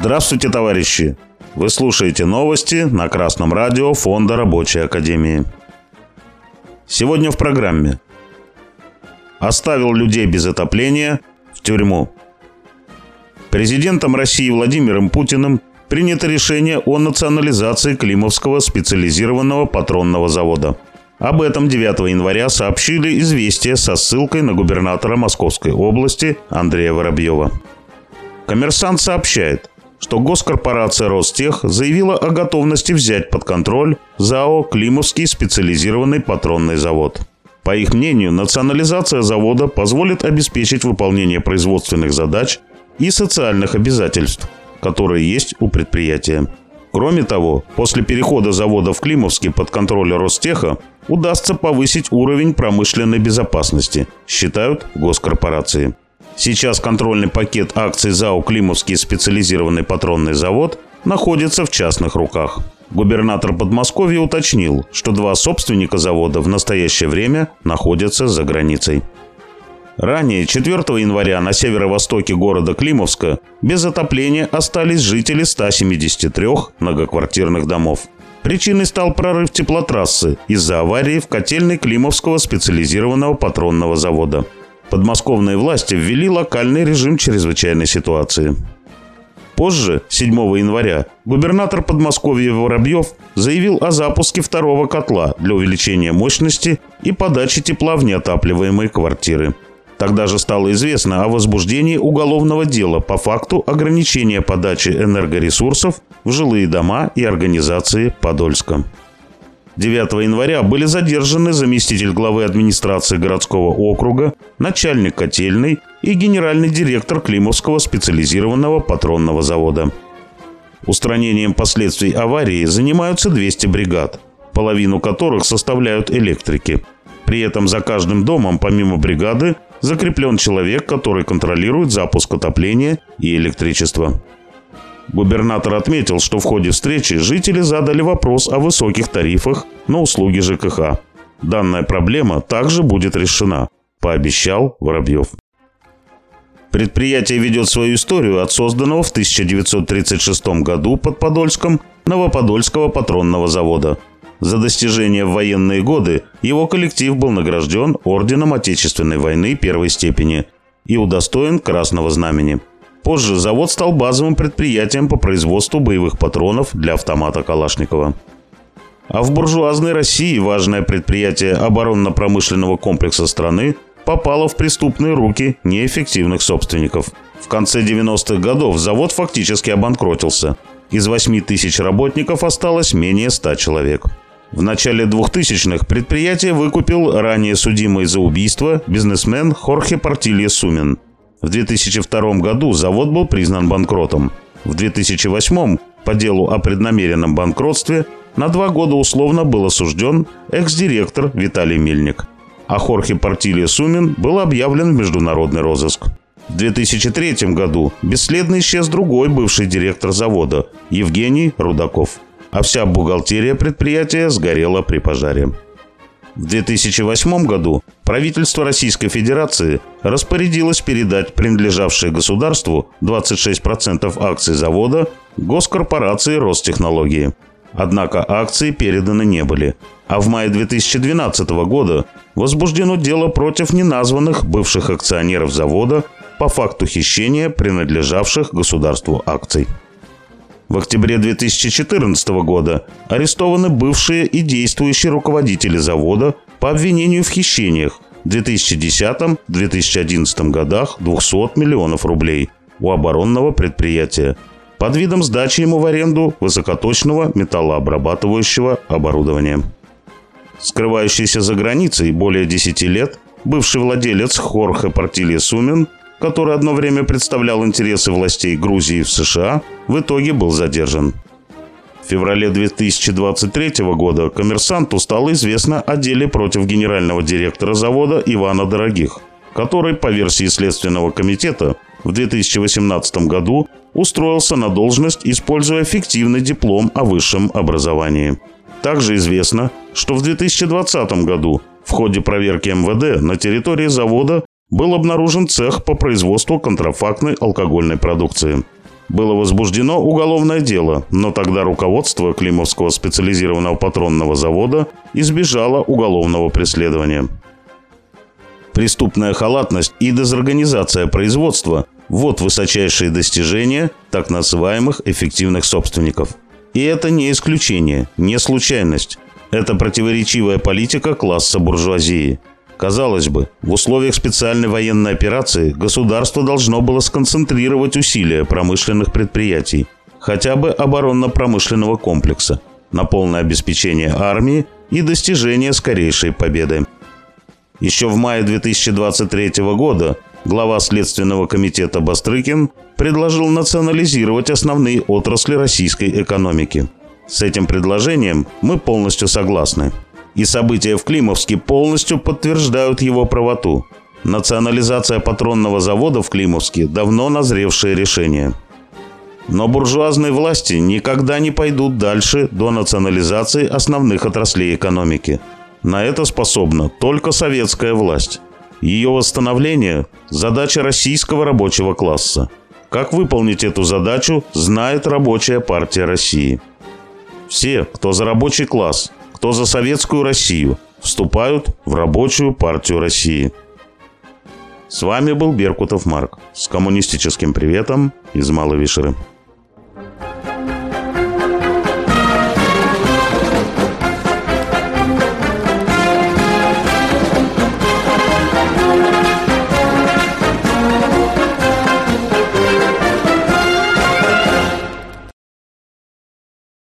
Здравствуйте, товарищи! Вы слушаете новости на Красном радио Фонда Рабочей Академии. Сегодня в программе. Оставил людей без отопления в тюрьму. Президентом России Владимиром Путиным принято решение о национализации Климовского специализированного патронного завода. Об этом 9 января сообщили «Известия» со ссылкой на губернатора Московской области Андрея Воробьева. Коммерсант сообщает, что госкорпорация Ростех заявила о готовности взять под контроль ЗАО «Климовский специализированный патронный завод». По их мнению, национализация завода позволит обеспечить выполнение производственных задач и социальных обязательств – которые есть у предприятия. Кроме того, после перехода завода в Климовске под контроль Ростеха удастся повысить уровень промышленной безопасности, считают госкорпорации. Сейчас контрольный пакет акций ЗАО «Климовский специализированный патронный завод» находится в частных руках. Губернатор Подмосковья уточнил, что два собственника завода в настоящее время находятся за границей. Ранее, 4 января, на северо-востоке города Климовска без отопления остались жители 173 многоквартирных домов. Причиной стал прорыв теплотрассы из-за аварии в котельной Климовского специализированного патронного завода. Подмосковные власти ввели локальный режим чрезвычайной ситуации. Позже, 7 января, губернатор Подмосковья Воробьев заявил о запуске второго котла для увеличения мощности и подачи тепла в неотапливаемые квартиры. Тогда же стало известно о возбуждении уголовного дела по факту ограничения подачи энергоресурсов в жилые дома и организации Подольска. 9 января были задержаны заместитель главы администрации городского округа, начальник котельной и генеральный директор Климовского специализированного патронного завода. Устранением последствий аварии занимаются 200 бригад, половину которых составляют электрики. При этом за каждым домом, помимо бригады, закреплен человек, который контролирует запуск отопления и электричества. Губернатор отметил, что в ходе встречи жители задали вопрос о высоких тарифах на услуги ЖКХ. Данная проблема также будет решена, пообещал Воробьев. Предприятие ведет свою историю от созданного в 1936 году под Подольском Новоподольского патронного завода – за достижения в военные годы его коллектив был награжден Орденом Отечественной войны первой степени и удостоен Красного Знамени. Позже завод стал базовым предприятием по производству боевых патронов для автомата Калашникова. А в буржуазной России важное предприятие оборонно-промышленного комплекса страны попало в преступные руки неэффективных собственников. В конце 90-х годов завод фактически обанкротился. Из 8 тысяч работников осталось менее 100 человек. В начале 2000-х предприятие выкупил ранее судимый за убийство бизнесмен Хорхе Портилье Сумин. В 2002 году завод был признан банкротом. В 2008 по делу о преднамеренном банкротстве на два года условно был осужден экс-директор Виталий Мельник. А Хорхе Портилье Сумин был объявлен в международный розыск. В 2003 году бесследно исчез другой бывший директор завода Евгений Рудаков – а вся бухгалтерия предприятия сгорела при пожаре. В 2008 году правительство Российской Федерации распорядилось передать принадлежавшие государству 26% акций завода госкорпорации Ростехнологии. Однако акции переданы не были, а в мае 2012 года возбуждено дело против неназванных бывших акционеров завода по факту хищения принадлежавших государству акций. В октябре 2014 года арестованы бывшие и действующие руководители завода по обвинению в хищениях в 2010-2011 годах 200 миллионов рублей у оборонного предприятия под видом сдачи ему в аренду высокоточного металлообрабатывающего оборудования. Скрывающийся за границей более 10 лет, бывший владелец Хорхе Портилье Сумин – который одно время представлял интересы властей Грузии в США, в итоге был задержан. В феврале 2023 года коммерсанту стало известно о деле против генерального директора завода Ивана Дорогих, который, по версии Следственного комитета, в 2018 году устроился на должность, используя фиктивный диплом о высшем образовании. Также известно, что в 2020 году в ходе проверки МВД на территории завода был обнаружен цех по производству контрафактной алкогольной продукции. было возбуждено уголовное дело, но тогда руководство Климовского специализированного патронного завода избежало уголовного преследования. Преступная халатность и дезорганизация производства – вот высочайшие достижения так называемых эффективных собственников. И это не исключение, не случайность. Это противоречивая политика класса буржуазии – Казалось бы, в условиях специальной военной операции государство должно было сконцентрировать усилия промышленных предприятий, хотя бы оборонно-промышленного комплекса, на полное обеспечение армии и достижение скорейшей победы. Еще в мае 2023 года глава Следственного комитета Бастрыкин предложил национализировать основные отрасли российской экономики. С этим предложением мы полностью согласны и события в Климовске полностью подтверждают его правоту. Национализация патронного завода в Климовске – давно назревшее решение. Но буржуазные власти никогда не пойдут дальше до национализации основных отраслей экономики. На это способна только советская власть. Ее восстановление – задача российского рабочего класса. Как выполнить эту задачу, знает Рабочая партия России. Все, кто за рабочий класс, кто за советскую Россию, вступают в рабочую партию России. С вами был Беркутов Марк с коммунистическим приветом из Малой Вишеры.